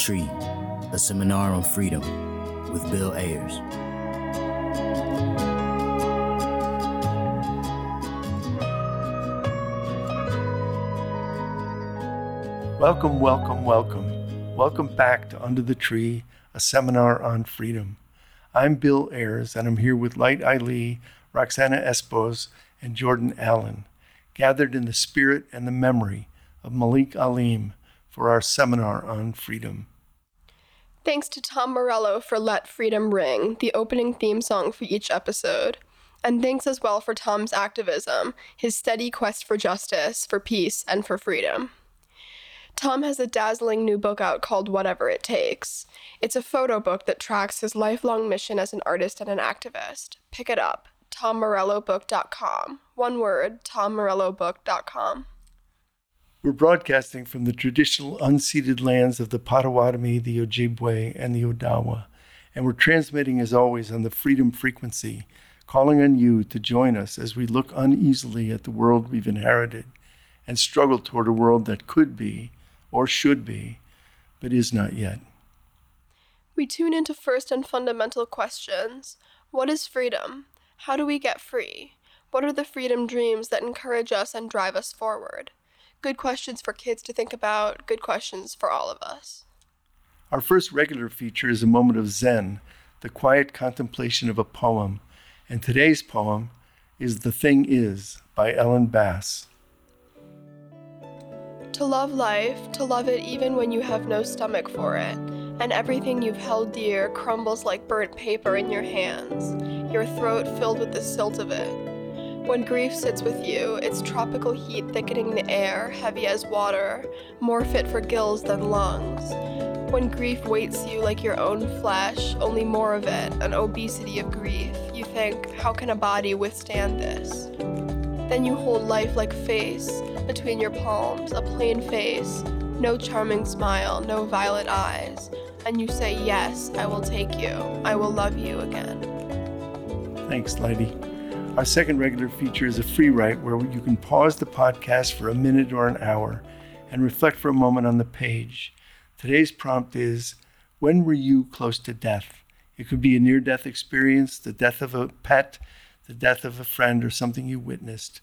Tree, a seminar on freedom with Bill Ayers. Welcome, welcome, welcome. Welcome back to Under the Tree, a seminar on freedom. I'm Bill Ayers, and I'm here with Light Eileen, Roxana Espos, and Jordan Allen, gathered in the spirit and the memory of Malik Alim for our seminar on freedom. Thanks to Tom Morello for Let Freedom Ring, the opening theme song for each episode. And thanks as well for Tom's activism, his steady quest for justice, for peace, and for freedom. Tom has a dazzling new book out called Whatever It Takes. It's a photo book that tracks his lifelong mission as an artist and an activist. Pick it up, tommorellobook.com. One word, tommorellobook.com. We're broadcasting from the traditional unceded lands of the Potawatomi, the Ojibwe, and the Odawa, and we're transmitting as always on the Freedom Frequency, calling on you to join us as we look uneasily at the world we've inherited and struggle toward a world that could be or should be, but is not yet. We tune into first and fundamental questions What is freedom? How do we get free? What are the freedom dreams that encourage us and drive us forward? Good questions for kids to think about, good questions for all of us. Our first regular feature is a moment of Zen, the quiet contemplation of a poem, and today's poem is The Thing Is by Ellen Bass. To love life, to love it even when you have no stomach for it, and everything you've held dear crumbles like burnt paper in your hands, your throat filled with the silt of it. When grief sits with you, its tropical heat thickening the air, heavy as water, more fit for gills than lungs. When grief weights you like your own flesh, only more of it, an obesity of grief, you think, how can a body withstand this? Then you hold life like face between your palms, a plain face, no charming smile, no violet eyes, and you say, Yes, I will take you. I will love you again. Thanks, Lighty. Our second regular feature is a free write where you can pause the podcast for a minute or an hour and reflect for a moment on the page. Today's prompt is When were you close to death? It could be a near death experience, the death of a pet, the death of a friend, or something you witnessed.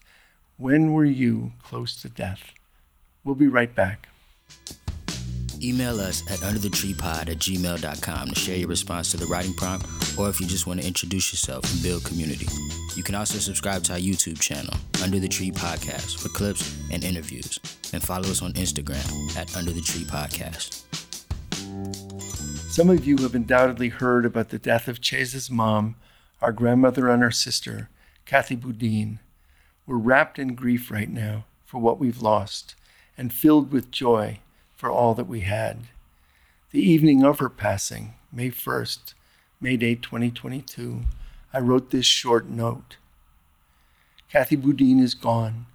When were you close to death? We'll be right back. Email us at underthetreepod at gmail.com to share your response to the writing prompt or if you just want to introduce yourself and build community. You can also subscribe to our YouTube channel, Under the Tree Podcast, for clips and interviews, and follow us on Instagram at Under the Tree Podcast. Some of you have undoubtedly heard about the death of Chesa's mom, our grandmother, and our sister, Kathy Boudin. We're wrapped in grief right now for what we've lost and filled with joy for all that we had. The evening of her passing, May 1st, May Day 2022, I wrote this short note. Kathy Boudin is gone.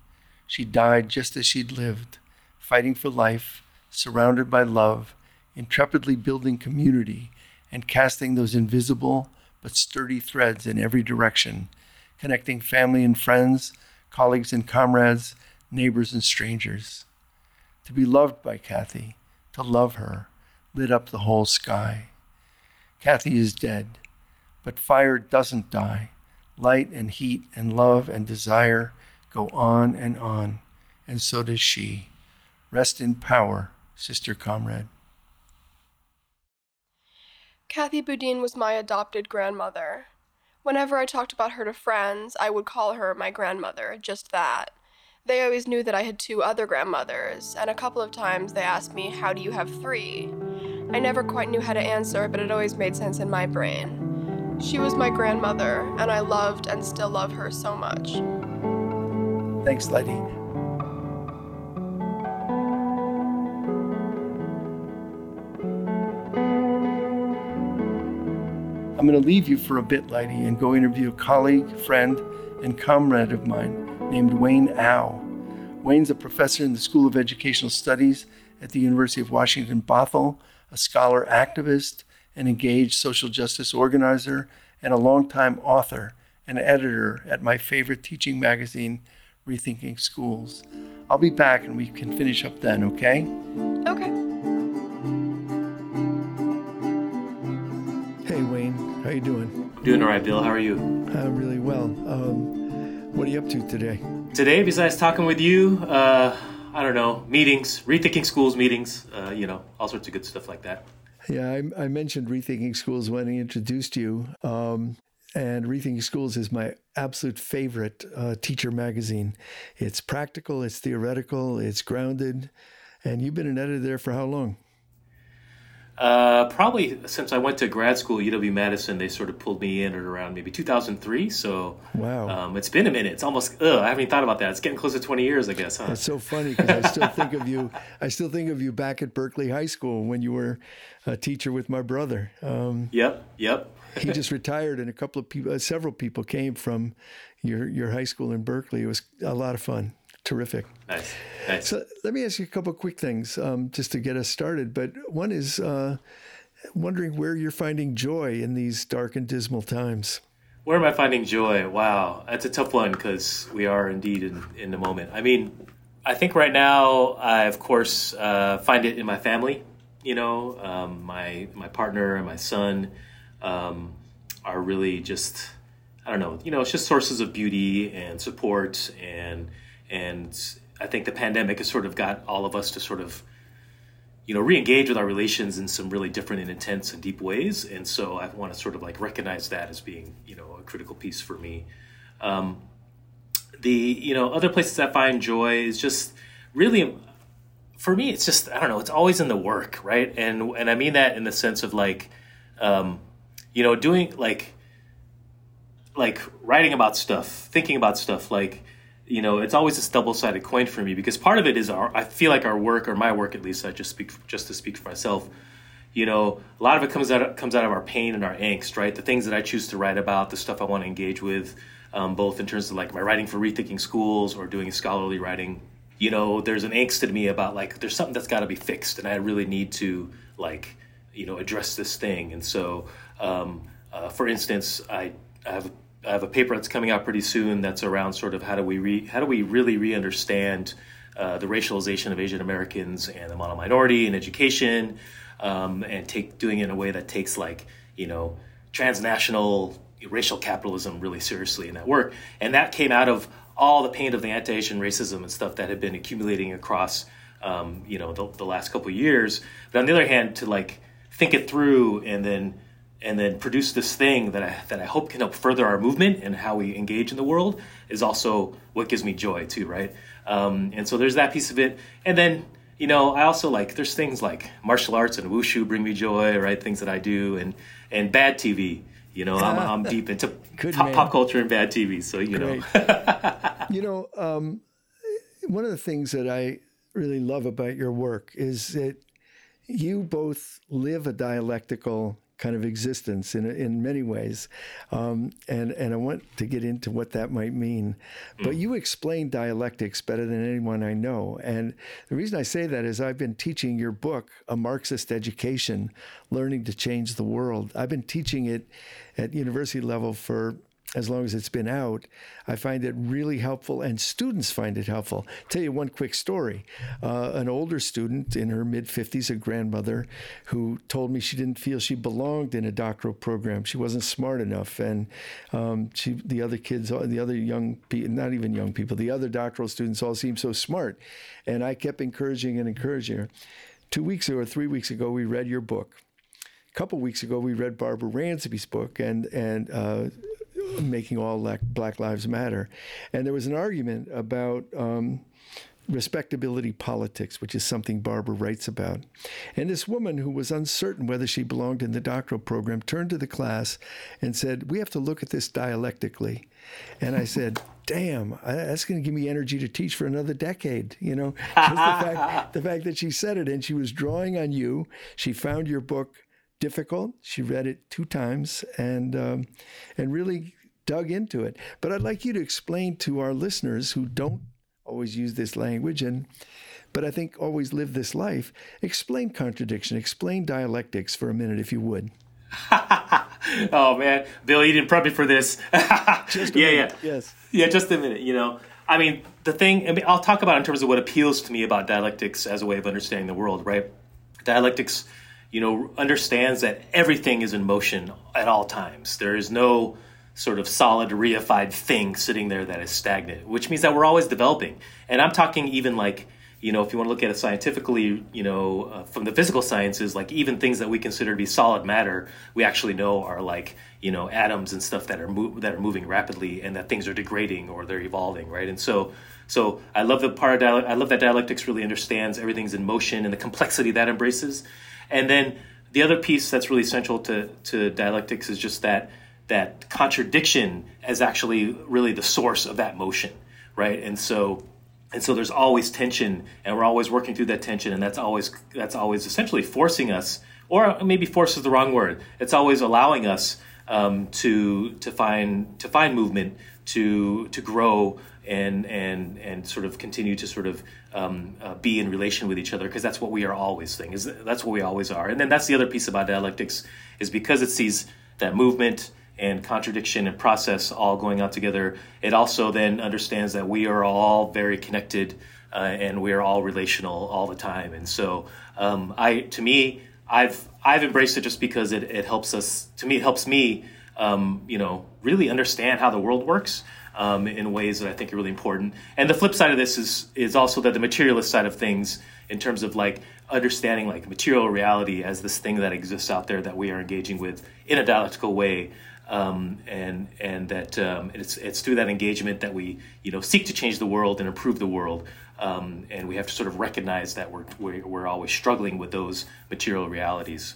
She died just as she'd lived, fighting for life, surrounded by love, intrepidly building community, and casting those invisible but sturdy threads in every direction, connecting family and friends, colleagues and comrades, neighbors and strangers. To be loved by Kathy, to love her, lit up the whole sky. Kathy is dead, but fire doesn't die. Light and heat and love and desire go on and on, and so does she. Rest in power, sister comrade. Kathy Boudin was my adopted grandmother. Whenever I talked about her to friends, I would call her my grandmother, just that. They always knew that I had two other grandmothers, and a couple of times they asked me, How do you have three? I never quite knew how to answer, but it always made sense in my brain. She was my grandmother, and I loved and still love her so much. Thanks, Letty. I'm going to leave you for a bit, Lighty, and go interview a colleague, friend, and comrade of mine named Wayne Au. Wayne's a professor in the School of Educational Studies at the University of Washington Bothell, a scholar activist, an engaged social justice organizer, and a longtime author and editor at my favorite teaching magazine, Rethinking Schools. I'll be back and we can finish up then, okay? Okay. You doing? Doing all right, Bill. How are you? I'm really well. Um, what are you up to today? Today, besides talking with you, uh, I don't know, meetings, rethinking schools meetings, uh, you know, all sorts of good stuff like that. Yeah, I, I mentioned rethinking schools when I introduced you. Um, and Rethinking Schools is my absolute favorite uh, teacher magazine. It's practical, it's theoretical, it's grounded. And you've been an editor there for how long? Uh, probably since I went to grad school at UW Madison, they sort of pulled me in at around maybe 2003. So wow, um, it's been a minute. It's almost ugh, I haven't even thought about that. It's getting close to 20 years, I guess. Huh? It's so funny because I still think of you. I still think of you back at Berkeley High School when you were a teacher with my brother. Um, yep, yep. he just retired, and a couple of people, uh, several people came from your your high school in Berkeley. It was a lot of fun terrific. Nice. nice. So let me ask you a couple quick things um, just to get us started. But one is uh, wondering where you're finding joy in these dark and dismal times. Where am I finding joy? Wow, that's a tough one because we are indeed in, in the moment. I mean, I think right now, I of course uh, find it in my family. You know, um, my my partner and my son um, are really just I don't know. You know, it's just sources of beauty and support and and I think the pandemic has sort of got all of us to sort of, you know, re-engage with our relations in some really different and intense and deep ways. And so I want to sort of like recognize that as being, you know, a critical piece for me. Um, the, you know, other places I find joy is just really, for me, it's just, I don't know, it's always in the work, right? And, and I mean that in the sense of like, um, you know, doing like, like writing about stuff, thinking about stuff, like, you know, it's always this double-sided coin for me because part of it is our. I feel like our work, or my work at least, I just speak just to speak for myself. You know, a lot of it comes out comes out of our pain and our angst, right? The things that I choose to write about, the stuff I want to engage with, um, both in terms of like my writing for rethinking schools or doing scholarly writing. You know, there's an angst in me about like there's something that's got to be fixed, and I really need to like you know address this thing. And so, um, uh, for instance, I, I have I have a paper that's coming out pretty soon that's around sort of how do we re, how do we really re-understand uh, the racialization of Asian Americans and the model minority in education, um, and take doing it in a way that takes like you know transnational racial capitalism really seriously in that work, and that came out of all the pain of the anti-Asian racism and stuff that had been accumulating across um, you know the, the last couple years. But on the other hand, to like think it through and then and then produce this thing that I that I hope can help further our movement and how we engage in the world is also what gives me joy too, right? Um, and so there's that piece of it, and then you know I also like there's things like martial arts and wushu bring me joy, right? Things that I do and and bad TV. You know, I'm, I'm deep into pop, pop, culture and bad TV, so you Great. know. you know, um, one of the things that I really love about your work is that you both live a dialectical kind of existence in in many ways, um, and and I want to get into what that might mean. But you explain dialectics better than anyone I know, and the reason I say that is I've been teaching your book, A Marxist Education: Learning to Change the World. I've been teaching it at university level for as long as it's been out, I find it really helpful, and students find it helpful. I'll tell you one quick story. Uh, an older student in her mid 50s, a grandmother, who told me she didn't feel she belonged in a doctoral program. She wasn't smart enough, and um, she, the other kids, the other young people, not even young people, the other doctoral students all seemed so smart. And I kept encouraging and encouraging her. Two weeks ago or three weeks ago, we read your book. A couple weeks ago, we read Barbara Ransby's book, and and uh, making all Black Lives Matter. And there was an argument about um, respectability politics, which is something Barbara writes about. And this woman who was uncertain whether she belonged in the doctoral program turned to the class and said, We have to look at this dialectically. And I said, Damn, that's going to give me energy to teach for another decade. You know, the fact, the fact that she said it and she was drawing on you. She found your book difficult. She read it two times and um, and really dug into it. But I'd like you to explain to our listeners who don't always use this language and but I think always live this life. Explain contradiction, explain dialectics for a minute, if you would. oh man, Bill, you didn't prep me for this. yeah, minute. yeah, yes, yeah. Just a minute. You know, I mean, the thing. I mean, I'll talk about in terms of what appeals to me about dialectics as a way of understanding the world. Right? Dialectics you know, understands that everything is in motion at all times. There is no sort of solid reified thing sitting there that is stagnant, which means that we're always developing. And I'm talking even like you know, if you want to look at it scientifically, you know, uh, from the physical sciences, like even things that we consider to be solid matter, we actually know are like, you know, atoms and stuff that are mo- that are moving rapidly, and that things are degrading or they're evolving, right? And so, so I love the part dialect- I love that dialectics really understands everything's in motion and the complexity that embraces, and then the other piece that's really central to to dialectics is just that that contradiction is actually really the source of that motion, right? And so and so there's always tension and we're always working through that tension and that's always that's always essentially forcing us or maybe force is the wrong word it's always allowing us um, to to find to find movement to to grow and and and sort of continue to sort of um, uh, be in relation with each other because that's what we are always thing is that's what we always are and then that's the other piece about dialectics is because it sees that movement and contradiction and process all going on together. It also then understands that we are all very connected uh, and we are all relational all the time. And so, um, I to me, I've I've embraced it just because it, it helps us. To me, it helps me, um, you know, really understand how the world works. Um, in ways that I think are really important. And the flip side of this is is also that the materialist side of things, in terms of like understanding like material reality as this thing that exists out there that we are engaging with in a dialectical way, um, and and that um, it's it's through that engagement that we you know seek to change the world and improve the world, um, and we have to sort of recognize that we're, we're we're always struggling with those material realities.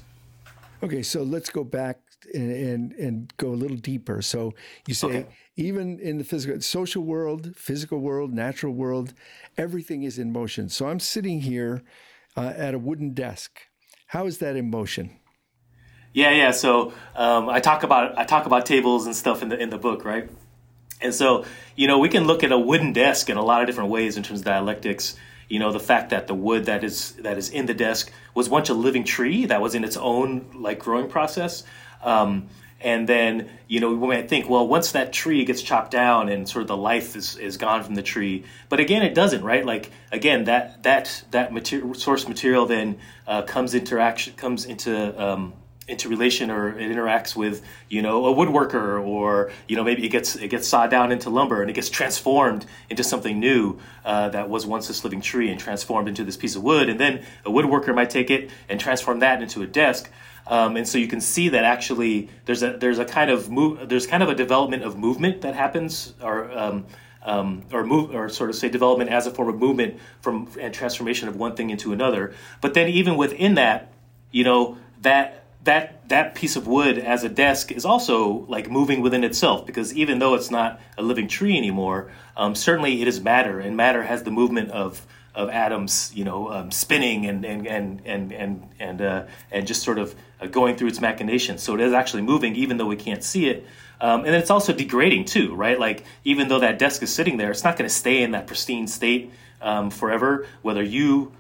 Okay, so let's go back and and, and go a little deeper. So you say okay. even in the physical, social world, physical world, natural world, everything is in motion. So I'm sitting here uh, at a wooden desk. How is that in motion? Yeah, yeah. So um, I talk about I talk about tables and stuff in the in the book, right? And so you know we can look at a wooden desk in a lot of different ways in terms of dialectics. You know the fact that the wood that is that is in the desk was once a living tree that was in its own like growing process. Um, and then you know we might think well once that tree gets chopped down and sort of the life is, is gone from the tree but again it doesn't right? Like again that that that material source material then uh, comes interaction comes into um, into relation or it interacts with you know a woodworker or you know maybe it gets it gets sawed down into lumber and it gets transformed into something new uh, that was once this living tree and transformed into this piece of wood. And then a woodworker might take it and transform that into a desk um, and so you can see that actually there's a there's a kind of move there's kind of a development of movement that happens or um, um, or move or sort of say development as a form of movement from and transformation of one thing into another. But then even within that you know that that that piece of wood as a desk is also like moving within itself because even though it's not a living tree anymore, um, certainly it is matter, and matter has the movement of of atoms, you know, um, spinning and and and and and and, uh, and just sort of going through its machinations. So it is actually moving, even though we can't see it. Um, and it's also degrading too, right? Like even though that desk is sitting there, it's not going to stay in that pristine state um, forever. Whether you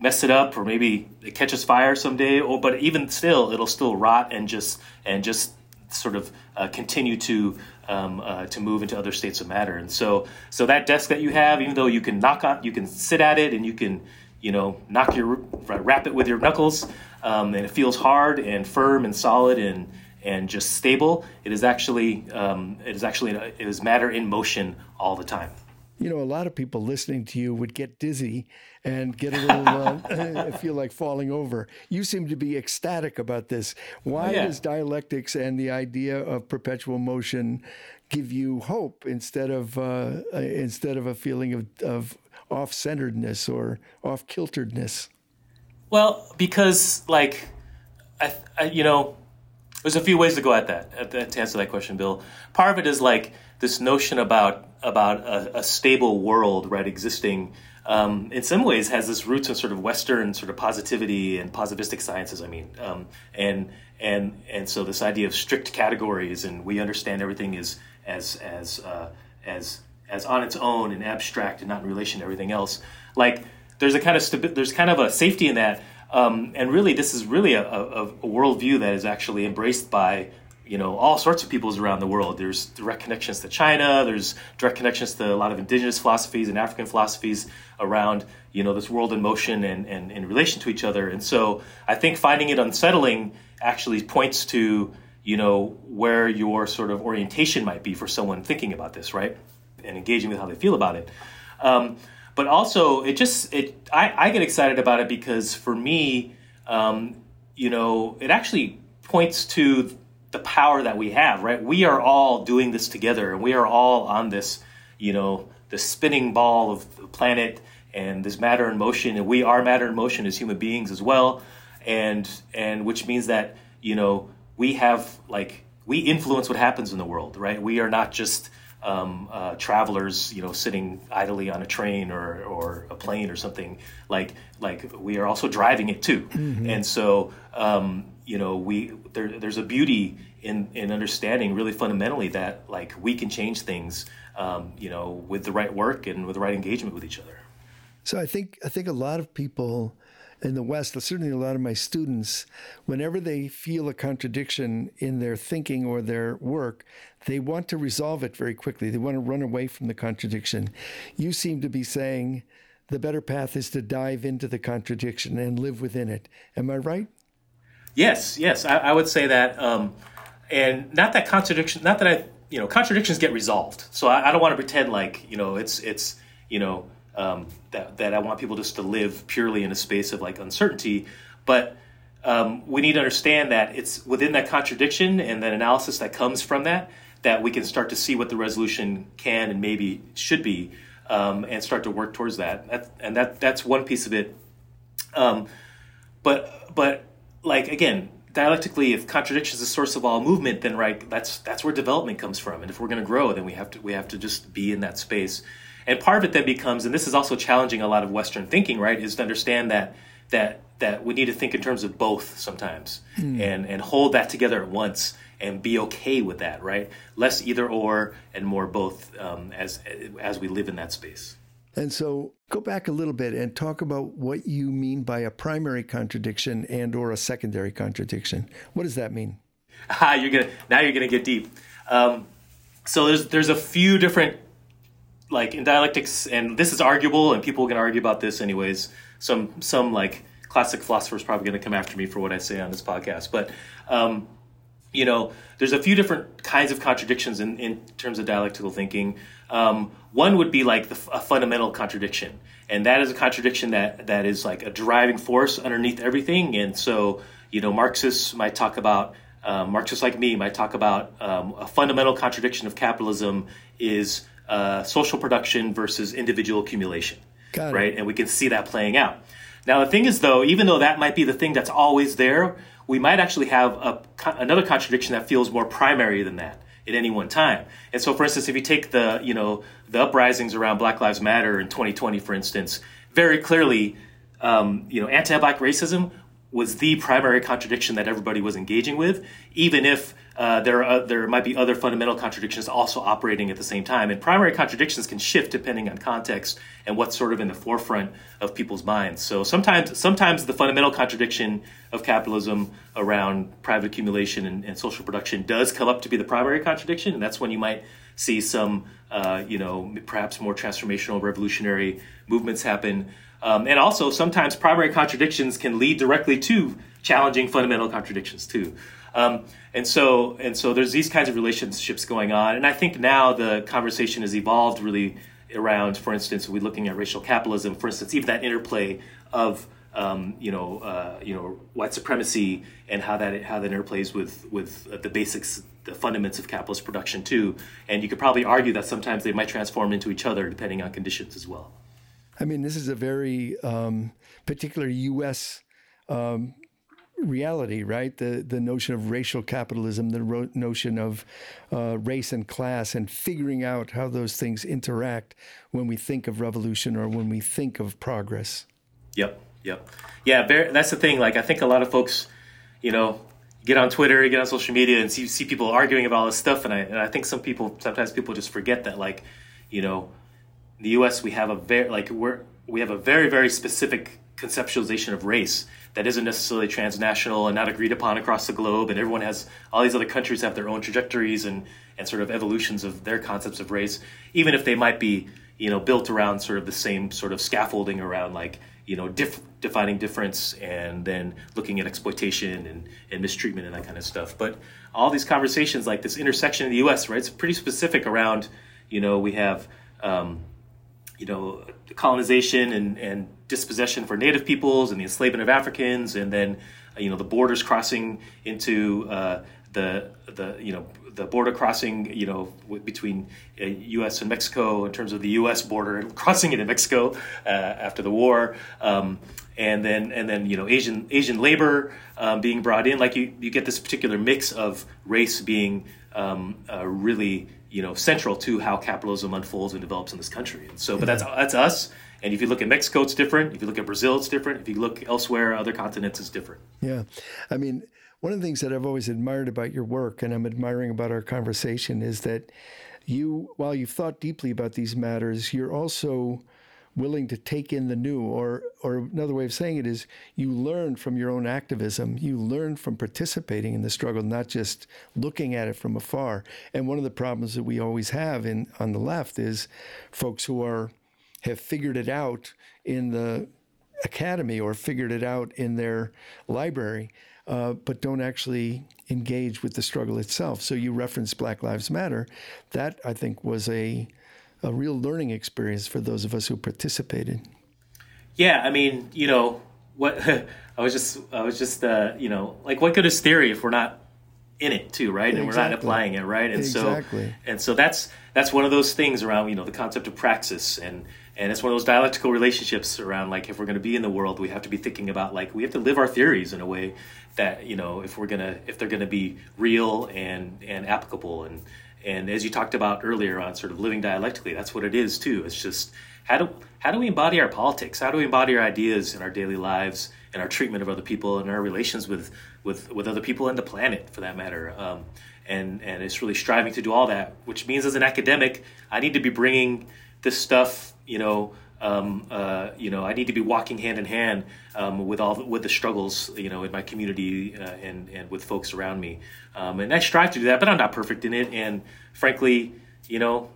mess it up or maybe it catches fire someday or but even still it'll still rot and just and just sort of uh, continue to um, uh, to move into other states of matter and so so that desk that you have even though you can knock on you can sit at it and you can you know knock your wrap it with your knuckles um, and it feels hard and firm and solid and and just stable it is actually um, it is actually it is matter in motion all the time you know, a lot of people listening to you would get dizzy and get a little uh, feel like falling over. You seem to be ecstatic about this. Why yeah. does dialectics and the idea of perpetual motion give you hope instead of uh, uh instead of a feeling of, of off centeredness or off kilteredness? Well, because like, I, I, you know, there's a few ways to go at that, at to answer that question, Bill. Part of it is like this notion about about a, a stable world, right, existing. Um, in some ways, has this roots in sort of Western sort of positivity and positivistic sciences. I mean, um, and and and so this idea of strict categories, and we understand everything is as as uh, as as on its own and abstract and not in relation to everything else. Like there's a kind of stabi- there's kind of a safety in that, um, and really this is really a, a, a worldview that is actually embraced by you know all sorts of peoples around the world. There's direct connections to China. There's direct connections to a lot of indigenous philosophies and African philosophies around you know this world in motion and, and in relation to each other. And so I think finding it unsettling actually points to you know where your sort of orientation might be for someone thinking about this, right, and engaging with how they feel about it. Um, but also, it just it I, I get excited about it because for me, um, you know, it actually points to the power that we have, right? We are all doing this together, and we are all on this, you know, the spinning ball of the planet and this matter in motion, and we are matter in motion as human beings as well, and and which means that you know we have like we influence what happens in the world, right? We are not just um, uh, travelers, you know, sitting idly on a train or, or a plane or something. Like like we are also driving it too, mm-hmm. and so um, you know we there, there's a beauty in in understanding really fundamentally that like we can change things, um, you know, with the right work and with the right engagement with each other. So I think I think a lot of people in the West, certainly a lot of my students, whenever they feel a contradiction in their thinking or their work, they want to resolve it very quickly. They want to run away from the contradiction. You seem to be saying the better path is to dive into the contradiction and live within it. Am I right? Yes, yes, I, I would say that. Um, and not that contradiction, not that I, you know, contradictions get resolved. So I, I don't want to pretend like, you know, it's, it's, you know, um, that, that I want people just to live purely in a space of like uncertainty. But um, we need to understand that it's within that contradiction and that analysis that comes from that that we can start to see what the resolution can and maybe should be um, and start to work towards that. and that that's one piece of it. Um, but but like again, dialectically, if contradiction is the source of all movement, then right, that's that's where development comes from. And if we're going to grow, then we have to we have to just be in that space. And part of it then becomes, and this is also challenging a lot of Western thinking, right, is to understand that that that we need to think in terms of both sometimes, mm. and and hold that together at once and be okay with that, right? Less either or and more both um, as as we live in that space. And so go back a little bit and talk about what you mean by a primary contradiction and or a secondary contradiction. What does that mean? Ah, you're gonna now you're gonna get deep. Um, so there's there's a few different like in dialectics, and this is arguable, and people can argue about this anyways. Some some like classic philosophers probably going to come after me for what I say on this podcast, but um, you know, there's a few different kinds of contradictions in, in terms of dialectical thinking. Um, one would be like the, a fundamental contradiction, and that is a contradiction that that is like a driving force underneath everything. And so, you know, Marxists might talk about um, Marxists like me might talk about um, a fundamental contradiction of capitalism is uh, social production versus individual accumulation, right? And we can see that playing out. Now, the thing is, though, even though that might be the thing that's always there, we might actually have a, another contradiction that feels more primary than that at any one time. And so, for instance, if you take the you know the uprisings around Black Lives Matter in 2020, for instance, very clearly, um, you know, anti-black racism was the primary contradiction that everybody was engaging with, even if uh, there are, there might be other fundamental contradictions also operating at the same time. And primary contradictions can shift depending on context and what's sort of in the forefront of people's minds. So sometimes sometimes the fundamental contradiction of capitalism around private accumulation and, and social production does come up to be the primary contradiction, and that's when you might see some uh, you know perhaps more transformational revolutionary movements happen. Um, and also, sometimes primary contradictions can lead directly to challenging fundamental contradictions too. Um, and so, and so, there's these kinds of relationships going on. And I think now the conversation has evolved really around, for instance, we're looking at racial capitalism. For instance, even that interplay of um, you know, uh, you know, white supremacy and how that how that interplays with with the basics, the fundamentals of capitalist production too. And you could probably argue that sometimes they might transform into each other depending on conditions as well. I mean, this is a very um, particular U.S. Um, reality, right? The the notion of racial capitalism, the ro- notion of uh, race and class, and figuring out how those things interact when we think of revolution or when we think of progress. Yep, yep, yeah. Very, that's the thing. Like, I think a lot of folks, you know, get on Twitter, get on social media, and see see people arguing about all this stuff, and I and I think some people sometimes people just forget that, like, you know the U.S. we have a very like we're we have a very very specific conceptualization of race that isn't necessarily transnational and not agreed upon across the globe, and everyone has all these other countries have their own trajectories and and sort of evolutions of their concepts of race, even if they might be you know built around sort of the same sort of scaffolding around like you know defining difference and then looking at exploitation and, and mistreatment and that kind of stuff. But all these conversations like this intersection in the U.S. right, it's pretty specific around you know we have. Um, you know, colonization and, and dispossession for native peoples and the enslavement of Africans, and then uh, you know the borders crossing into uh, the the you know the border crossing you know between uh, U.S. and Mexico in terms of the U.S. border crossing into Mexico uh, after the war, um, and then and then you know Asian Asian labor um, being brought in. Like you you get this particular mix of race being um, uh, really you know central to how capitalism unfolds and develops in this country. And so, but that's that's us. And if you look at Mexico, it's different. If you look at Brazil, it's different. If you look elsewhere, other continents, it's different. Yeah, I mean, one of the things that I've always admired about your work, and I'm admiring about our conversation, is that you, while you've thought deeply about these matters, you're also willing to take in the new or or another way of saying it is you learn from your own activism you learn from participating in the struggle not just looking at it from afar and one of the problems that we always have in on the left is folks who are have figured it out in the academy or figured it out in their library uh, but don't actually engage with the struggle itself so you referenced black lives matter that i think was a a real learning experience for those of us who participated. Yeah, I mean, you know, what I was just, I was just, uh, you know, like, what good is theory if we're not in it too, right? And exactly. we're not applying it, right? And exactly. so, and so that's that's one of those things around, you know, the concept of praxis, and and it's one of those dialectical relationships around, like, if we're going to be in the world, we have to be thinking about, like, we have to live our theories in a way that, you know, if we're gonna, if they're going to be real and and applicable and and as you talked about earlier on sort of living dialectically, that's what it is too. It's just how do how do we embody our politics? How do we embody our ideas in our daily lives and our treatment of other people and our relations with with with other people and the planet for that matter? Um, and and it's really striving to do all that, which means as an academic, I need to be bringing this stuff, you know, um, uh, you know, I need to be walking hand in hand um, with all with the struggles, you know, in my community uh, and and with folks around me. Um, and I strive to do that, but I'm not perfect in it. And frankly, you know,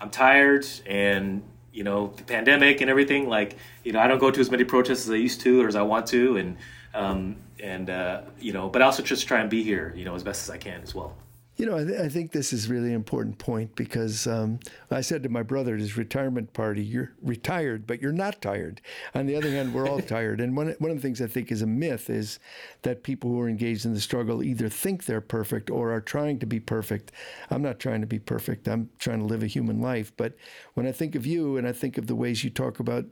I'm tired, and you know, the pandemic and everything. Like, you know, I don't go to as many protests as I used to or as I want to, and um, and uh, you know, but I also just try and be here, you know, as best as I can as well. You know, I, th- I, think this is really important point because um, I said to my brother at his retirement party, "You're retired, but you're not tired." On the other hand, we're all tired. And one one of the things I think is a myth is that people who are engaged in the struggle either think they're perfect or are trying to be perfect. I'm not trying to be perfect. I'm trying to live a human life. But when I think of you and I think of the ways you talk about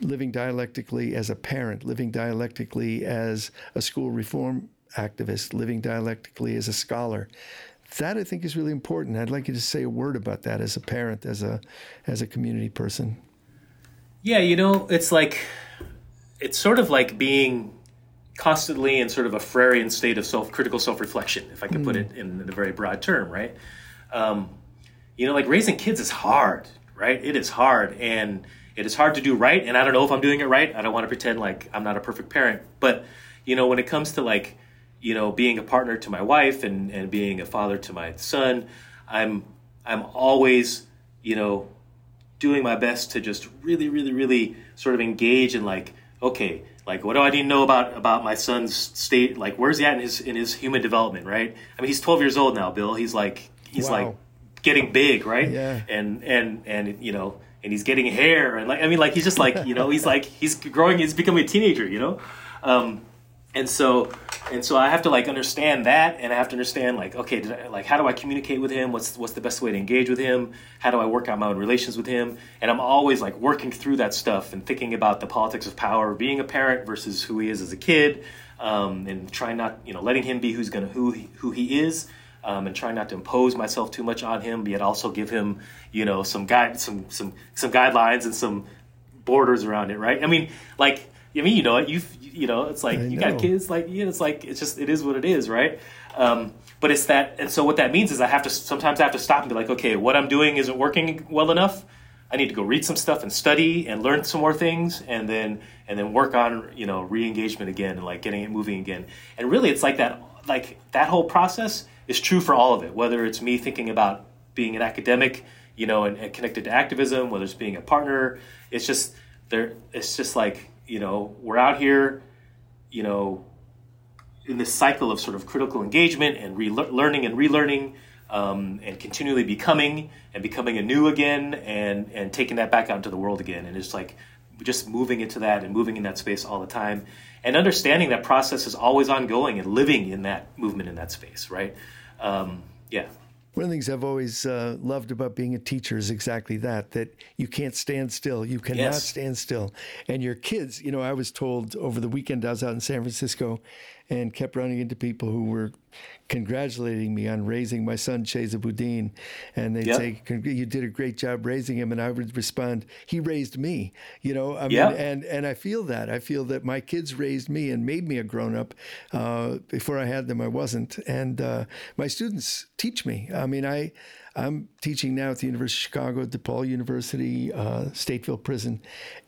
living dialectically as a parent, living dialectically as a school reform activist, living dialectically as a scholar. That I think is really important. I'd like you to say a word about that as a parent, as a as a community person. Yeah, you know, it's like it's sort of like being constantly in sort of a Freirean state of self-critical self-reflection, if I could mm. put it in, in, a very broad term, right? Um, you know, like raising kids is hard, right? It is hard, and it is hard to do right. And I don't know if I'm doing it right. I don't want to pretend like I'm not a perfect parent, but you know, when it comes to like you know, being a partner to my wife and, and being a father to my son, I'm I'm always, you know, doing my best to just really, really, really sort of engage in like, okay, like what do I need to know about about my son's state? Like where's he at in his in his human development, right? I mean he's twelve years old now, Bill. He's like he's wow. like getting big, right? Yeah. And and and you know, and he's getting hair and like I mean like he's just like, you know, he's like he's growing, he's becoming a teenager, you know? Um, and so and so I have to like understand that, and I have to understand like, okay, I, like how do I communicate with him? What's what's the best way to engage with him? How do I work out my own relations with him? And I'm always like working through that stuff and thinking about the politics of power, of being a parent versus who he is as a kid, um, and trying not, you know, letting him be who's gonna who he, who he is. Um, and trying not to impose myself too much on him, but yet also give him, you know, some guide, some some some guidelines and some borders around it, right? I mean, like I mean, you know, you you know, it's like I you know. got kids, like you know, it's like it's just it is what it is, right? Um, but it's that, and so what that means is I have to sometimes I have to stop and be like, okay, what I'm doing isn't working well enough. I need to go read some stuff and study and learn some more things, and then and then work on you know re-engagement again and like getting it moving again. And really, it's like that like that whole process is true for all of it. Whether it's me thinking about being an academic, you know, and, and connected to activism, whether it's being a partner, it's just there. It's just like you know we're out here, you know, in this cycle of sort of critical engagement and relearning and relearning um, and continually becoming and becoming anew again and and taking that back out into the world again. And it's like just moving into that and moving in that space all the time. And understanding that process is always ongoing and living in that movement in that space right? Um, yeah one of the things I've always uh, loved about being a teacher is exactly that, that you can't stand still. You cannot yes. stand still. And your kids, you know, I was told over the weekend I was out in San Francisco and kept running into people who were congratulating me on raising my son Chesa Boudin, and they'd yep. say, "You did a great job raising him," and I would respond, "He raised me." You know, I mean, yep. and and I feel that I feel that my kids raised me and made me a grown up. Uh, before I had them, I wasn't, and uh, my students teach me. I mean, I. I'm teaching now at the University of Chicago, DePaul University, uh, Stateville Prison.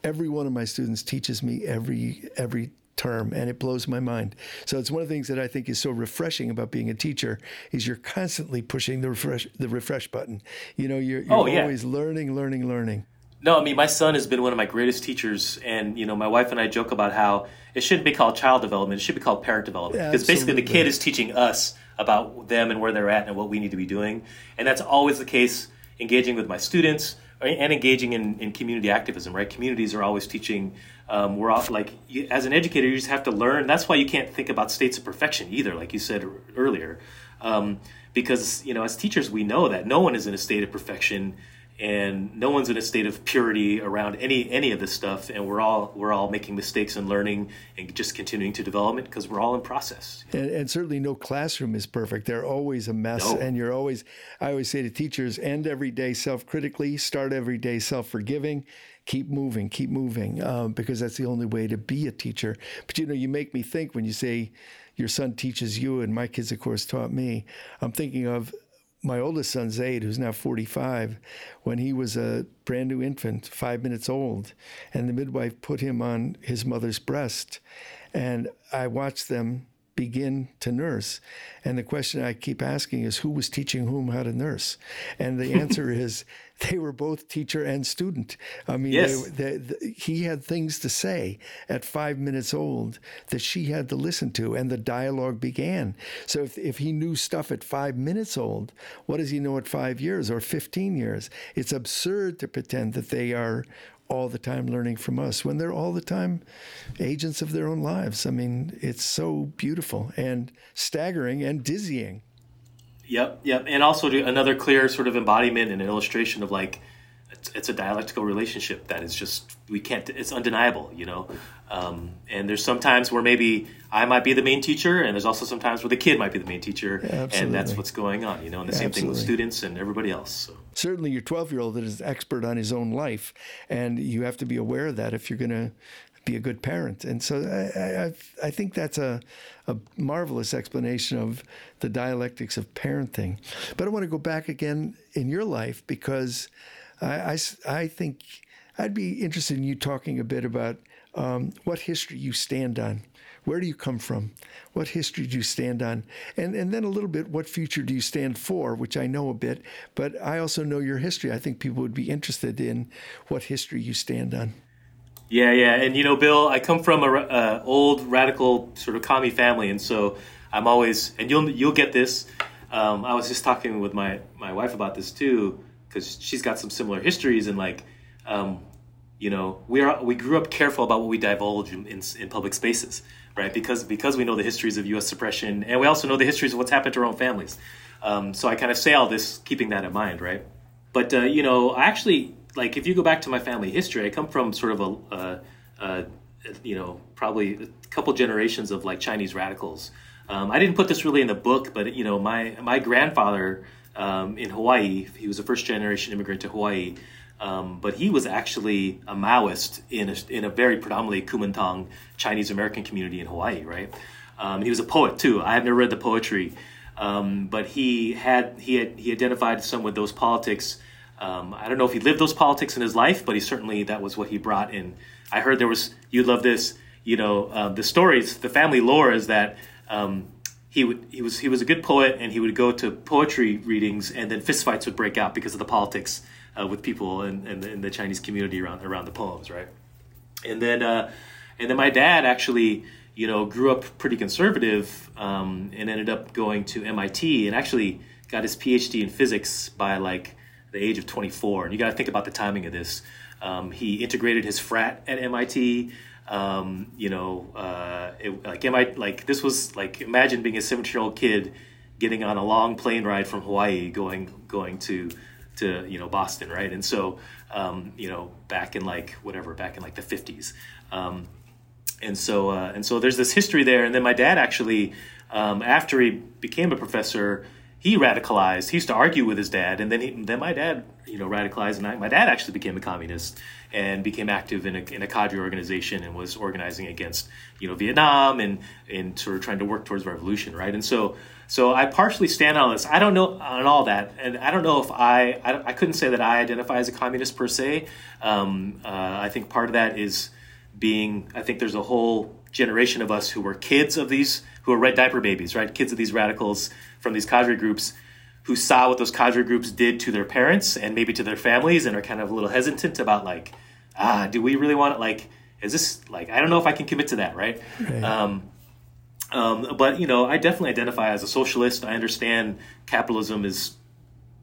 Every one of my students teaches me every every term and it blows my mind. So it's one of the things that i think is so refreshing about being a teacher is you're constantly pushing the refresh the refresh button. You know you're, you're oh, yeah. always learning learning learning. No i mean my son has been one of my greatest teachers and you know my wife and i joke about how it shouldn't be called child development it should be called parent development. Because basically the kid is teaching us about them and where they're at and what we need to be doing and that's always the case engaging with my students and engaging in, in community activism right? Communities are always teaching um, we're all like you, as an educator you just have to learn. That's why you can't think about states of perfection either like you said earlier. Um, because you know as teachers we know that no one is in a state of perfection and no one's in a state of purity around any any of this stuff. And we're all we're all making mistakes and learning and just continuing to development because we're all in process. And, and, certainly no classroom is perfect. They're always a mess no. and you're always i always say to teachers end every day self-critically start every day self-forgiving keep moving, keep moving, um, because that's the only way to be a teacher. But you know, you make me think when you say your son teaches you, and my kids, of course, taught me. I'm thinking of my oldest son Zayd, who's now 45, when he was a brand new infant, five minutes old, and the midwife put him on his mother's breast, and I watched them begin to nurse. And the question I keep asking is who was teaching whom how to nurse? And the answer is they were both teacher and student. I mean, yes. they, they, he had things to say at five minutes old that she had to listen to, and the dialogue began. So if, if he knew stuff at five minutes old, what does he know at five years or 15 years? It's absurd to pretend that they are all the time learning from us when they're all the time agents of their own lives. I mean, it's so beautiful and staggering and dizzying. Yep, yep. And also another clear sort of embodiment and illustration of like it's, it's, a dialectical relationship that is just we can't it's undeniable you know um, and there's sometimes where maybe i might be the main teacher and there's also sometimes where the kid might be the main teacher yeah, and that's what's going on you know and the yeah, same absolutely. thing with students and everybody else so. certainly your 12 year old is expert on his own life and you have to be aware of that if you're going to be a good parent. And so I, I, I, think that's a, a marvelous explanation of the dialectics of parenting. But I want to go back again in your life because I, I, I think I'd be interested in you talking a bit about um, what history you stand on. Where do you come from? What history do you stand on? And, and then a little bit, what future do you stand for, which I know a bit, but I also know your history. I think people would be interested in what history you stand on. Yeah, yeah, and you know, Bill, I come from a old radical sort of commie family, and so I'm always, and you'll you'll get this. Um, I was just talking with my my wife about this too because she's got some similar histories and like um, you know we are we grew up careful about what we divulge in, in, in, public spaces right because because we know the histories of U.S. suppression and we also know the histories of what's happened to our own families um, so I kind of say all this keeping that in mind right but uh, you know I actually like if you go back to my family history I come from sort of a, you know probably a couple generations of like Chinese radicals um, I didn't put this really in the book but you know my my grandfather um, in Hawaii. He was a first generation immigrant to Hawaii, um, but he was actually a Maoist in a, in a very predominantly Kuomintang Chinese American community in Hawaii, right? Um, he was a poet too. I have never read the poetry, um, but he had he had he identified some with those politics. Um, I don't know if he lived those politics in his life, but he certainly that was what he brought in. I heard there was you'd love this. You know, uh, the stories, the family lore is that um, he would he was he was a good poet, and he would go to poetry readings, and then fistfights would break out because of the politics uh, with people in, in, in, the Chinese community around around the poems, right? And then uh, and then my dad actually you know grew up pretty conservative um, and ended up going to MIT and actually got his PhD in physics by like the age of 24. And you got to think about the timing of this. Um, he integrated his frat at MIT. Um, you know, uh, it, like MIT, like this was like imagine being a 17 year old kid getting on a long plane ride from Hawaii going going to to you know Boston, right? And so um, you know back in like whatever back in like the 50s. Um, and so uh, and so there's this history there. And then my dad actually, um, after he became a professor, he radicalized. He used to argue with his dad, and then he, then my dad, you know, radicalized, and I, my dad actually became a communist and became active in a, in a cadre organization and was organizing against, you know, Vietnam and and sort of trying to work towards revolution, right? And so so I partially stand on this. I don't know on all that, and I don't know if I I, I couldn't say that I identify as a communist per se. Um, uh, I think part of that is being. I think there's a whole generation of us who were kids of these, who are red diaper babies, right? Kids of these radicals from these cadre groups who saw what those cadre groups did to their parents and maybe to their families and are kind of a little hesitant about like, ah, do we really want it? Like, is this like, I don't know if I can commit to that, right? right. Um, um, but you know, I definitely identify as a socialist. I understand capitalism is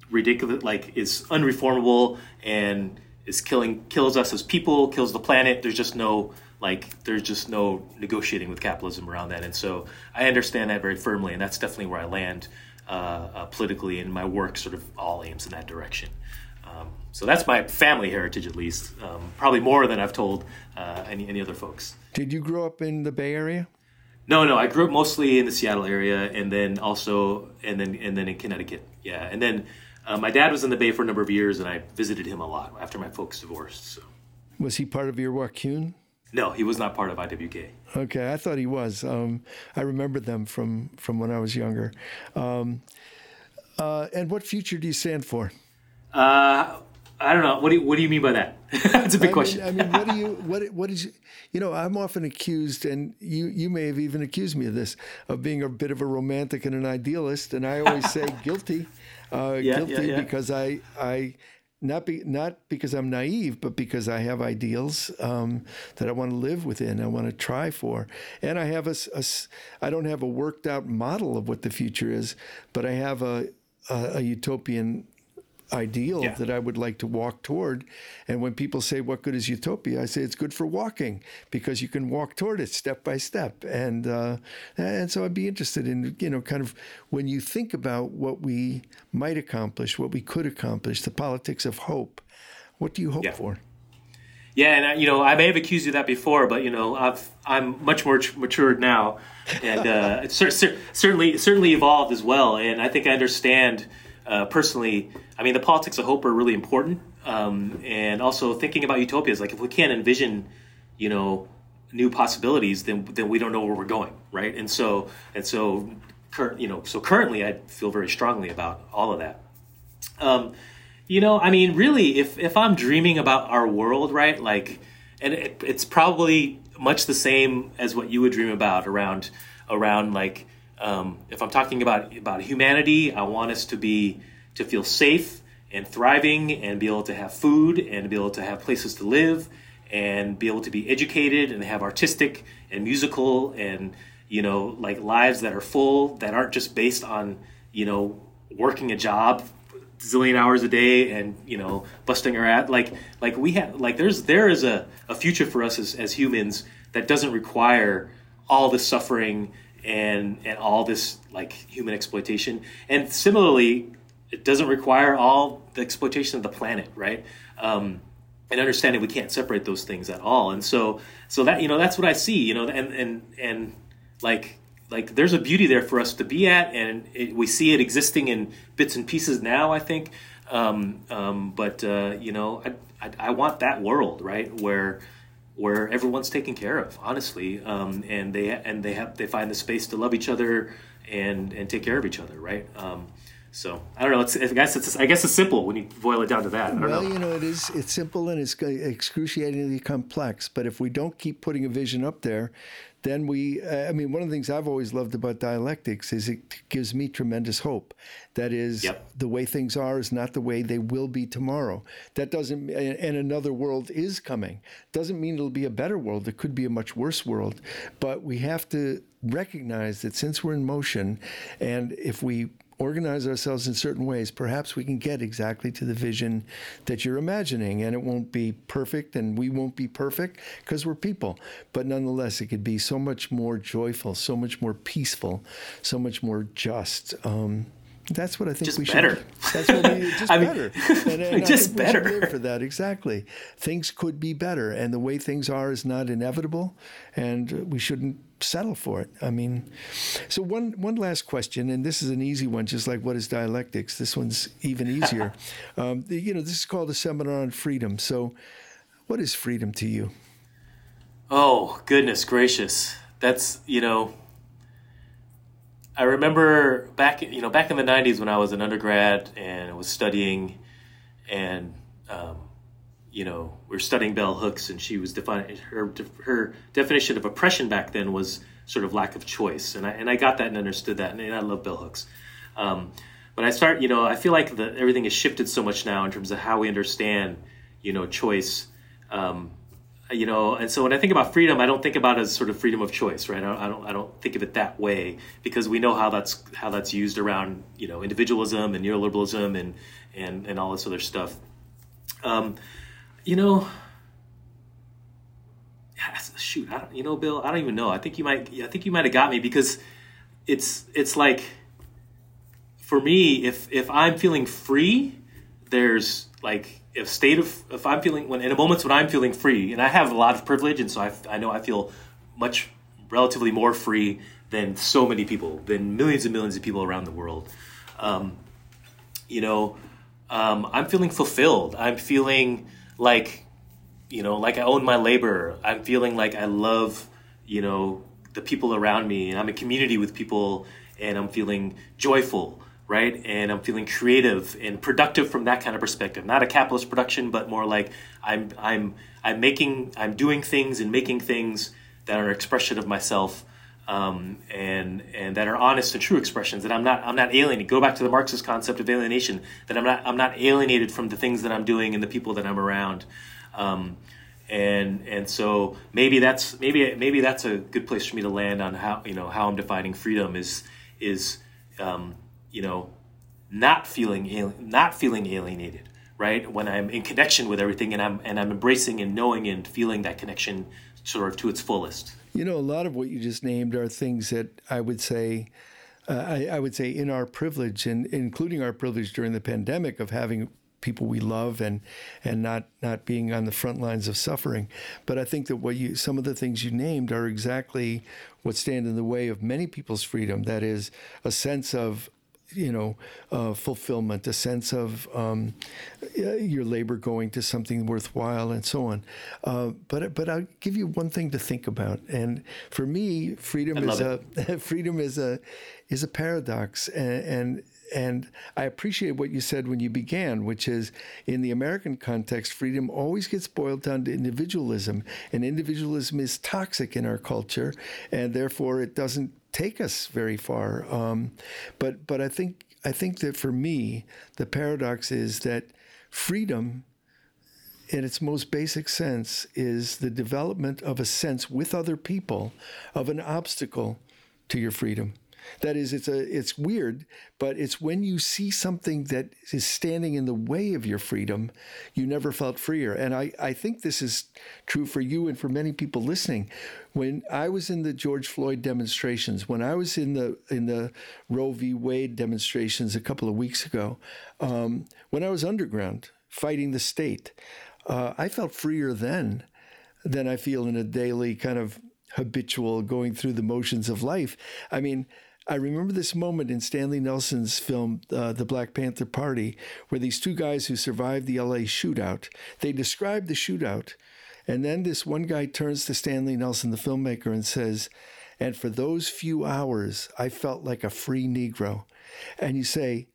ridiculous, like is unreformable and is killing kills us as people, kills the planet. There's just no like there's just no negotiating with capitalism around that. And so i understand that very firmly and that's definitely where i land uh, uh, politically and my work sort of all aims in that direction. Um, so that's my family heritage at least um, probably more than i've told uh, any, any other folks. Did you grow up in the bay area? No no i grew up mostly in the seattle area and then also and then and then in connecticut yeah. And then uh, my dad was in the bay for a number of years and i visited him a lot after my folks divorced so. Was he part of I Wor Kuen? No, he was not part of IWK. Okay, I thought he was. Um, I remember them from from when I was younger. Um, uh, and what future do you stand for? Uh, I don't know. What do you, what do you mean by that? That's a big I question. Mean, I mean, what do you what what is you know? I'm often accused, and you you may have even accused me of this, of being a bit of a romantic and an idealist, and I always say guilty, uh, yeah, guilty yeah, yeah. because I I not be not because I'm naive, but because I have ideals um, that I want to live within. I want to try for, and I have a, a I don't have a worked out model of what the future is, but I have a a, a utopian ideal yeah. that I would like to walk toward. And when people say, What good is utopia? I say it's good for walking because you can walk toward it step by step. And, uh, and so I'd be interested in, you know, kind of when you think about what we might accomplish, what we could accomplish, the politics of hope, what do you hope yeah. for? Yeah, and uh, you know, I may have accused you of that before, but you know, I've I'm much more matured now, and uh, it's certainly certainly evolved as well. And I think I understand uh, personally, I mean, the politics of hope are really important, um, and also thinking about utopias. Like if we can't envision, you know, new possibilities, then then we don't know where we're going, right? And so and so, cur- you know, so currently, I feel very strongly about all of that. Um, you know, I mean, really, if if I'm dreaming about our world, right, like, and it, it's probably much the same as what you would dream about around around like um, if I'm talking about about humanity, I want us to be to feel safe and thriving, and be able to have food, and be able to have places to live, and be able to be educated, and have artistic and musical, and you know, like lives that are full, that aren't just based on you know working a job zillion hours a day and you know busting our ass like like we have like there's there is a, a future for us as, as humans that doesn't require all the suffering and and all this like human exploitation. And similarly, it doesn't require all the exploitation of the planet, right? Um, and understanding we can't separate those things at all. And so so that you know that's what I see, you know, and and and like like there's a beauty there for us to be at, and it, we see it existing in bits and pieces now. I think, um, um, but uh, you know, I, I, I want that world right where where everyone's taken care of, honestly, um, and they and they have they find the space to love each other and and take care of each other, right? Um, So I don't know. It's, I guess it's I guess it's simple when you boil it down to that. well, know. you know, it is. It's simple and it's excruciatingly complex. But if we don't keep putting a vision up there, then we. Uh, I mean, one of the things I've always loved about dialectics is it gives me tremendous hope. That is, yep. the way things are is not the way they will be tomorrow. That doesn't. And another world is coming. Doesn't mean it'll be a better world. It could be a much worse world. But we have to recognize that since we're in motion, and if we organize ourselves in certain ways, perhaps we can get exactly to the vision that you're imagining. And it won't be perfect, and we won't be perfect because we're people. But nonetheless, it could be so much more joyful, so much more peaceful, so much more just. Um, that's what I think just we better. should. That's what we just I mean, better. And, and just better for that. Exactly. Things could be better, and the way things are is not inevitable, and we shouldn't settle for it. I mean, so one one last question, and this is an easy one, just like what is dialectics. This one's even easier. um, the, you know, this is called a seminar on freedom. So, what is freedom to you? Oh goodness gracious, that's you know I remember back, you know, back in the '90s when I was an undergrad and was studying, and um, you know, we are studying bell hooks, and she was defining her her definition of oppression back then was sort of lack of choice, and I and I got that and understood that, and, I love bell hooks. Um, but I start, you know, I feel like the, everything has shifted so much now in terms of how we understand, you know, choice. Um, you know and so when i think about freedom i don't think about it as sort of freedom of choice right I don't, I don't i don't think of it that way because we know how that's how that's used around you know individualism and neoliberalism and and and all this other stuff um you know shoot i don't you know bill i don't even know i think you might i think you might have got me because it's it's like for me if if i'm feeling free there's like if state of if I'm feeling when in a moments when I'm feeling free, and I have a lot of privilege, and so I, I know I feel much relatively more free than so many people, than millions and millions of people around the world. Um, you know, um, I'm feeling fulfilled. I'm feeling like, you know, like I own my labor. I'm feeling like I love, you know, the people around me, and I'm in community with people, and I'm feeling joyful right? And I'm feeling creative and productive from that kind of perspective. Not a capitalist production, but more like I'm I'm I'm making I'm doing things and making things that are an expression of myself. Um, and and that are honest and true expressions that I'm not I'm not alienated. Go back to the Marxist concept of alienation. That I'm not I'm not alienated from the things that I'm doing and the people that I'm around. Um, and and so maybe that's maybe maybe that's a good place for me to land on how you know how I'm defining freedom is is um, you know, not feeling not feeling alienated, right? When I'm in connection with everything and I'm and I'm embracing and knowing and feeling that connection sort of to its fullest. You know, a lot of what you just named are things that I would say. Uh, I, I, would say in our privilege, and including our privilege during the pandemic of having people we love and and not not being on the front lines of suffering. But I think that what you some of the things you named are exactly what stand in the way of many people's freedom. That is a sense of you know, uh, fulfillment, a sense of um, your labor going to something worthwhile, and so on. Uh, but but I'll give you one thing to think about, and for me, freedom is a freedom is a is a paradox, and, and and I appreciate what you said when you began, which is in the American context, freedom always gets boiled down to individualism. And individualism is toxic in our culture, and therefore it doesn't take us very far. Um, but but I think I think that for me, the paradox is that freedom, in its most basic sense, is the development of a sense with other people of an obstacle to your freedom. That is, it's a it's weird, but it's when you see something that is standing in the way of your freedom, you never felt freer. And I, I think this is true for you and for many people listening. When I was in the George Floyd demonstrations, when I was in the in the Roe v. Wade demonstrations a couple of weeks ago, um, when I was underground fighting the state, uh, I felt freer then than I feel in a daily kind of habitual going through the motions of life. I mean, I remember this moment in Stanley Nelson's film, uh, The Black Panther Party, where these two guys who survived the LA shootout, they describe the shootout. And then this one guy turns to Stanley Nelson, the filmmaker, and says, And for those few hours, I felt like a free Negro. And you say,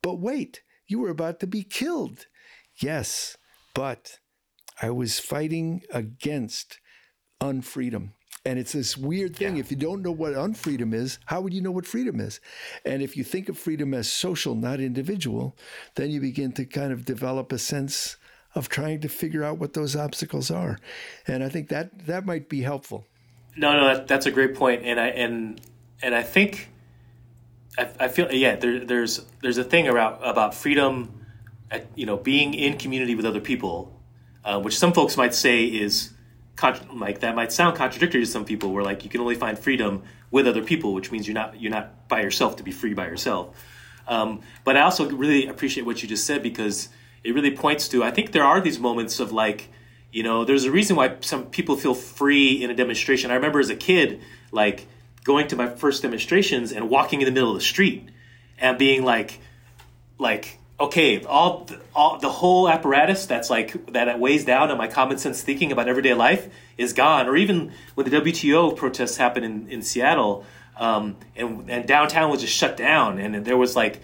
But wait, you were about to be killed. Yes, but I was fighting against unfreedom. And it's this weird thing. Yeah. If you don't know what unfreedom is, how would you know what freedom is? And if you think of freedom as social, not individual, then you begin to kind of develop a sense of trying to figure out what those obstacles are. And I think that that might be helpful. No, no, that, that's a great point. and I and and I think I, I feel yeah. There, there's there's a thing about about freedom, at, you know, being in community with other people, uh, which some folks might say is like that might sound contradictory to some people. Where like you can only find freedom with other people, which means you're not you're not by yourself to be free by yourself. Um, but I also really appreciate what you just said because it really points to I think there are these moments of like you know there's a reason why some people feel free in a demonstration. I remember as a kid like going to my first demonstrations and walking in the middle of the street and being like like okay all the, all the whole apparatus that's like that weighs down on my common sense thinking about everyday life is gone. Or even when the WTO protests happened in, in Seattle um, and and downtown was just shut down and there was like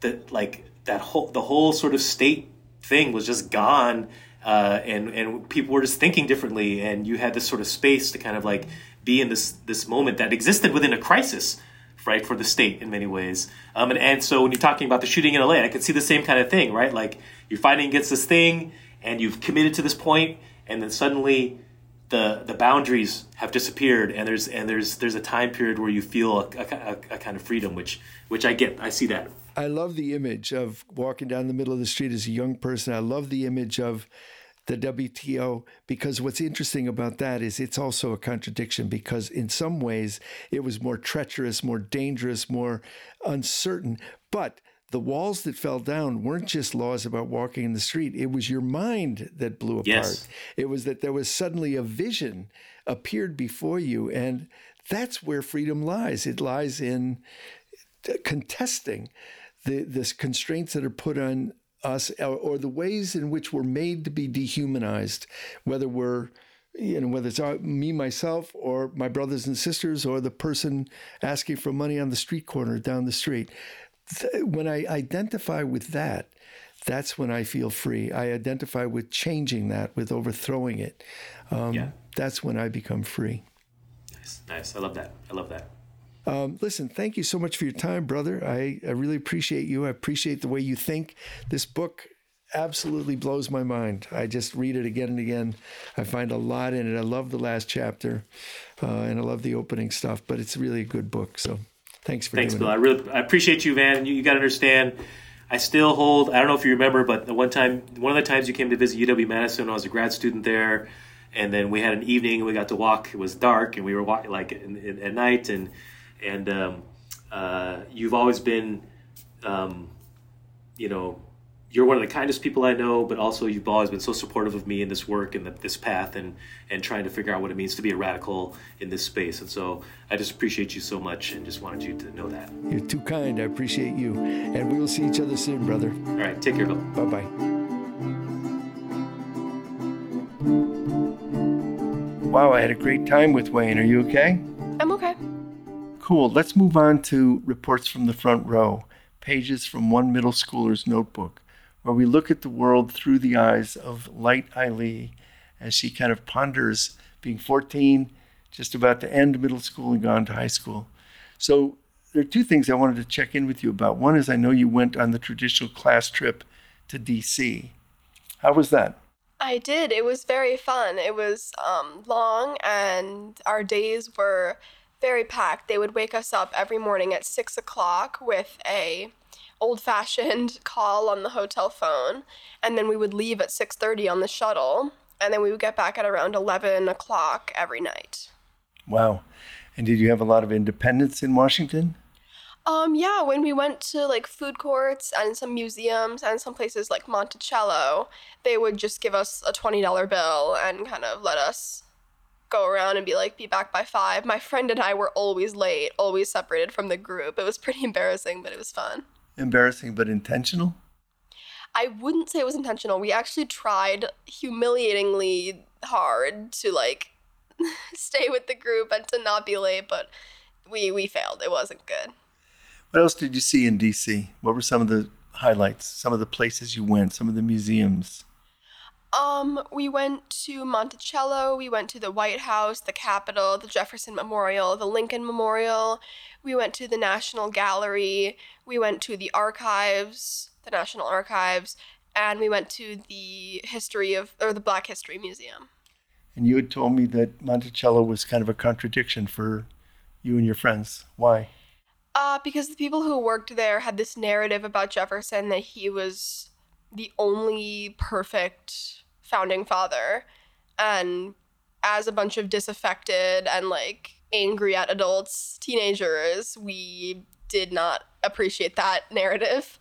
the like that whole the whole sort of state thing was just gone uh, and and people were just thinking differently and you had this sort of space to kind of like be in this this moment that existed within a crisis right for the state in many ways. Um, and, and so when you're talking about the shooting in la i could see the same kind of thing right? Like you're fighting against this thing and you've committed to this point and then suddenly the the boundaries have disappeared and there's and there's there's a time period where you feel a, a, a kind of freedom which which i get i see that. I love the image of walking down the middle of the street as a young person. I love the image of the WTO because what's interesting about that is it's also a contradiction because in some ways it was more treacherous, more dangerous, more uncertain. But the walls that fell down weren't just laws about walking in the street. It was your mind that blew apart. Yes. It was that there was suddenly a vision appeared before you. And that's where freedom lies. It lies in contesting the, the constraints that are put on us or, or, the ways in which we're made to be dehumanized, whether we're you know whether it's me myself or my brothers and sisters or the person asking for money on the street corner down the street. When i identify with that that's when i feel free. I identify with changing that with overthrowing it. Um, yeah. that's when i become free. Nice nice. I love that. I love that um, listen, thank you so much for your time, brother. I, I really appreciate you. I appreciate the way you think. This book absolutely blows my mind. I just read it again and again. I find a lot in it. I love the last chapter, uh, and I love the opening stuff. But it's really a good book. So thanks for thanks, Bill. it. I really I appreciate you, Van. You, you got to understand. I still hold. I don't know if you remember, but the one time, one of the times you came to visit UW Madison, when I was a grad student there, and then we had an evening. We got to walk. It was dark, and we were walking like in, in, at night and and um, uh, you've always been, um, you know, you're one of the kindest people I know, but also you've always been so supportive of me in this work and the, this path and, and trying to figure out what it means to be a radical in this space. And so I just appreciate you so much and just wanted you to know that. You're too kind. I appreciate you. And we will see each other soon, brother. All right. Take care, Bill. Bye bye. Wow, I had a great time with Wayne. Are you okay? I'm okay. Cool. Let's move on to reports from the front row, pages from one middle schooler's notebook, where we look at the world through the eyes of Light Eileen as she kind of ponders being 14, just about to end middle school and gone to high school. So there are two things I wanted to check in with you about. One is I know you went on the traditional class trip to DC. How was that? I did. It was very fun. It was um, long, and our days were very packed. They would wake us up every morning at six o'clock with a old-fashioned call on the hotel phone, and then we would leave at six thirty on the shuttle, and then we would get back at around eleven o'clock every night. Wow. And did you have a lot of independence in Washington? Um, yeah, when we went to like food courts and some museums and some places like Monticello, they would just give us a $20 bill and kind of let us go around and be like, be back by five. My friend and I were always late, always separated from the group. It was pretty embarrassing, but it was fun. Embarrassing, but intentional? I wouldn't say it was intentional. We actually tried humiliatingly hard to like stay with the group and to not be late, but we we failed. It wasn't good. What else did you see in DC? What were some of the highlights, some of the places you went, some of the museums. Um, we went to Monticello, we went to the White House, the Capitol, the Jefferson Memorial, the Lincoln Memorial. We went to the National Gallery, we went to the archives, the National Archives, and we went to the history of or the Black History Museum. And you had told me that Monticello was kind of a contradiction for you and your friends. Why? Uh, because the people who worked there had this narrative about Jefferson that he was the only perfect founding father. And as a bunch of disaffected and like angry at adults, teenagers, we did not appreciate that narrative.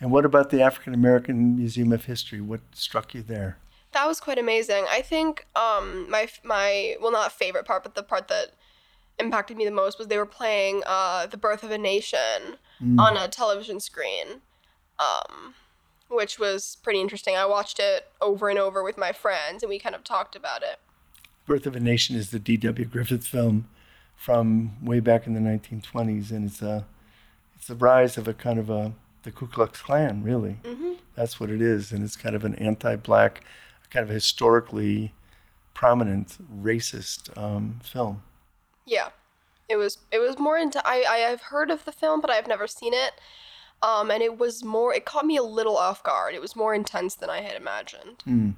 And what about the African American Museum of History? What struck you there? That was quite amazing. I think um, my my well not favorite part, but the part that impacted me the most was they were playing uh, "The Birth of a Nation" Mm. on a television screen, um, which was pretty interesting. I watched it over and over with my friends, and we kind of talked about it. Birth of a Nation is the D.W. Griffith film from way back in the 1920s, and it's a it's the rise of a kind of a the Ku Klux Klan, really. hmm That's what it is, and it's kind of an anti-black, kind of historically prominent racist um, film. Yeah, it was it was more into. I I have heard of the film, but I've never seen it. Um, and it was more. It caught me a little off guard. It was more intense than I had imagined. Mm.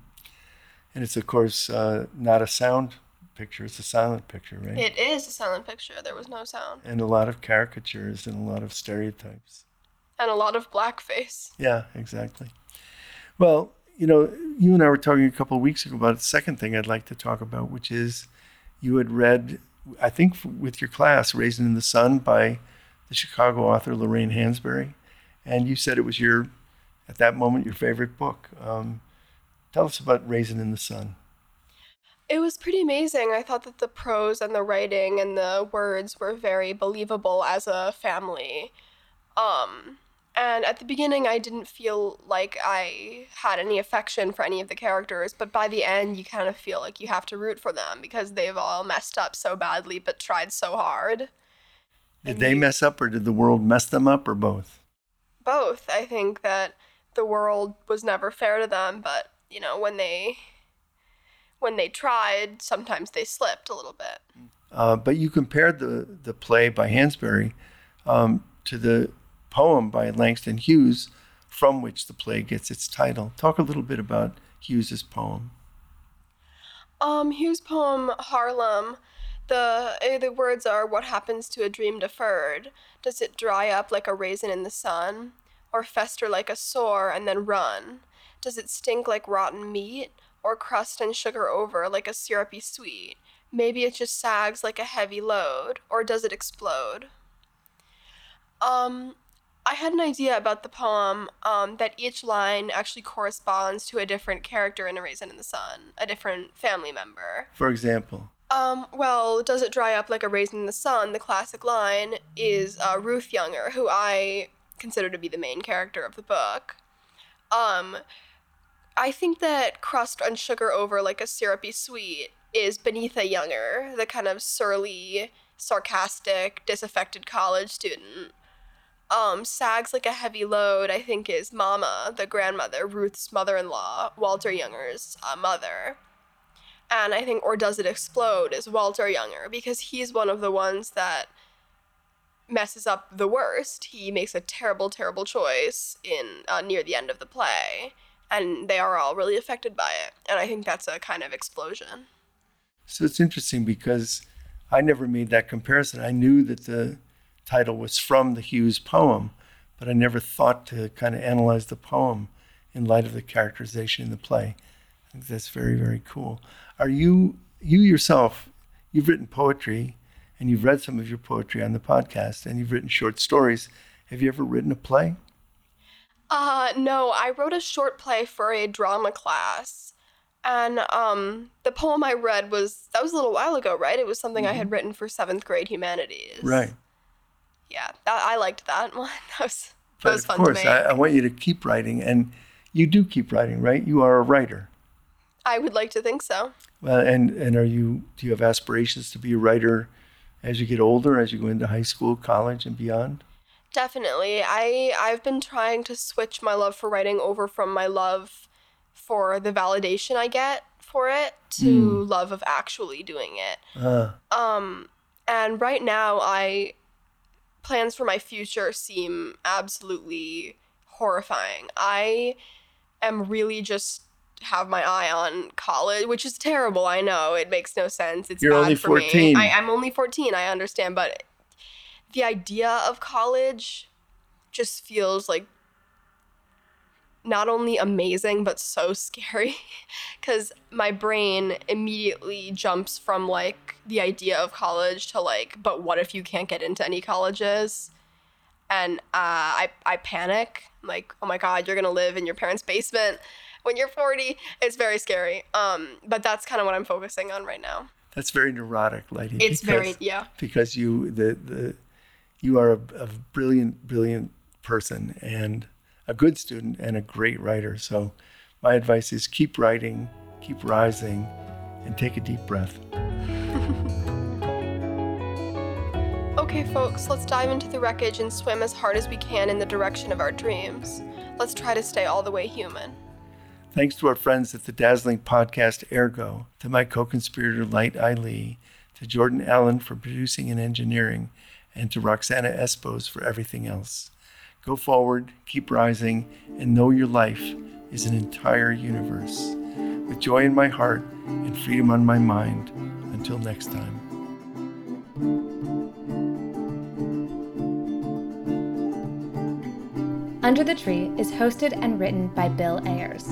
And it's of course uh, not a sound picture; it's a silent picture, right? It is a silent picture. There was no sound, and a lot of caricatures and a lot of stereotypes. and a lot of blackface. Yeah, exactly. Well, you know, you and I were talking a couple of weeks ago about the second thing I'd like to talk about, which is you had read, I think, with your class, "Raisin in the Sun" by the Chicago author Lorraine Hansberry, and you said it was your, at that moment, your favorite book. Um, tell us about "Raisin in the Sun." It was pretty amazing. I thought that the prose and the writing and the words were very believable as a family. Um, and at the beginning, I didn't feel like I had any affection for any of the characters, but by the end, you kind of feel like you have to root for them because they've all messed up so badly but tried so hard. Did And they you- mess up, or did the world mess them up, or both? Both. I think that the world was never fair to them, but, you know, when they. When they tried, sometimes they slipped a little bit. Uh, but you compared the, the play by Hansberry um, to the poem by Langston Hughes, from which the play gets its title. Talk a little bit about Hughes's poem. Um, Hughes' poem Harlem, the eh, the words are what happens to a dream deferred? Does it dry up like a raisin in the sun, or fester like a sore and then run? Does it stink like rotten meat, or crust and sugar over like a syrupy sweet? Maybe it just sags like a heavy load, or does it explode? Um, I had an idea about the poem um, that each line actually corresponds to a different character in A Raisin in the Sun, a different family member. For example, Um, well, Does It Dry Up Like a Raisin in the Sun, the classic line, is uh, Ruth Younger, who I consider to be the main character of the book. Um, I think that Crust and Sugar Over Like a Syrupy Sweet is Beneatha Younger, the kind of surly, sarcastic, disaffected college student. Um, Sags Like a Heavy Load, I think, is Mama, the grandmother, Ruth's mother in law, Walter Younger's uh, mother. And I think Or Does It Explode is Walter Younger because he's one of the ones that messes up the worst. He makes a terrible, terrible choice in uh, near the end of the play, and they are all really affected by it. And I think that's a kind of explosion. so it's interesting because I never made that comparison. I knew that the title was from the Hughes poem, but I never thought to kind of analyze the poem in light of the characterization in the play. I think that's very, very cool. Are you, you yourself, you've written poetry and you've read some of your poetry on the podcast and you've written short stories. Have you ever written a play? Uh, no, I wrote a short play for a drama class. And um, the poem I read was that was a little while ago, right? It was something I had written for seventh grade humanities. Right. Yeah, that, I liked that one. That was that But was of course. I, I want you to keep writing, and you do keep writing, right? You are a writer. I would like to think so. Well, and and are you? Do you have aspirations to be a writer as you get older, as you go into high school, college, and beyond? Definitely. I I've been trying to switch my love for writing over from my love for the validation I get for it to love of actually doing it. Uh, Um and right now I plans for my future seem absolutely horrifying. I am really just have my eye on college, which is terrible. I know it makes no sense. It's You're bad only for 14. me. I, I'm only 14. I understand, but the idea of college just feels like not only amazing but so scary because my brain immediately jumps from like the idea of college to like but what if you can't get into any colleges and uh, I, I panic like oh my god you're gonna live in your parents basement when you're 40 it's very scary um, but that's kind of what i'm focusing on right now that's very neurotic, lady. it's very yeah because you the the you are a, a brilliant brilliant person and a good student and a great writer. So my advice is keep writing, keep rising, and take a deep breath. Okay, folks, let's dive into the wreckage and swim as hard as we can in the direction of our dreams. Let's try to stay all the way human. Thanks to our friends at the dazzling podcast Ergo, to my co-conspirator Light Eileen, to Jordan Allen for producing and engineering, and to Roxana Espos for everything else. Go forward, keep rising, and know your life is an entire universe. With joy in my heart and freedom on my mind. Until next time. Under the Tree is hosted and written by Bill Ayers.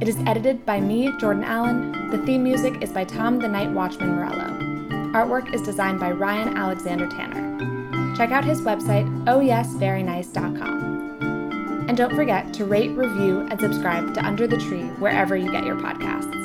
It is edited by me, Jordan Allen. The theme music is by Tom the Night Watchman Morello. Artwork is designed by Ryan Alexander Tanner. Check out his website, ohyesverynice.com. And don't forget to rate, review, and subscribe to Under the Tree wherever you get your podcasts.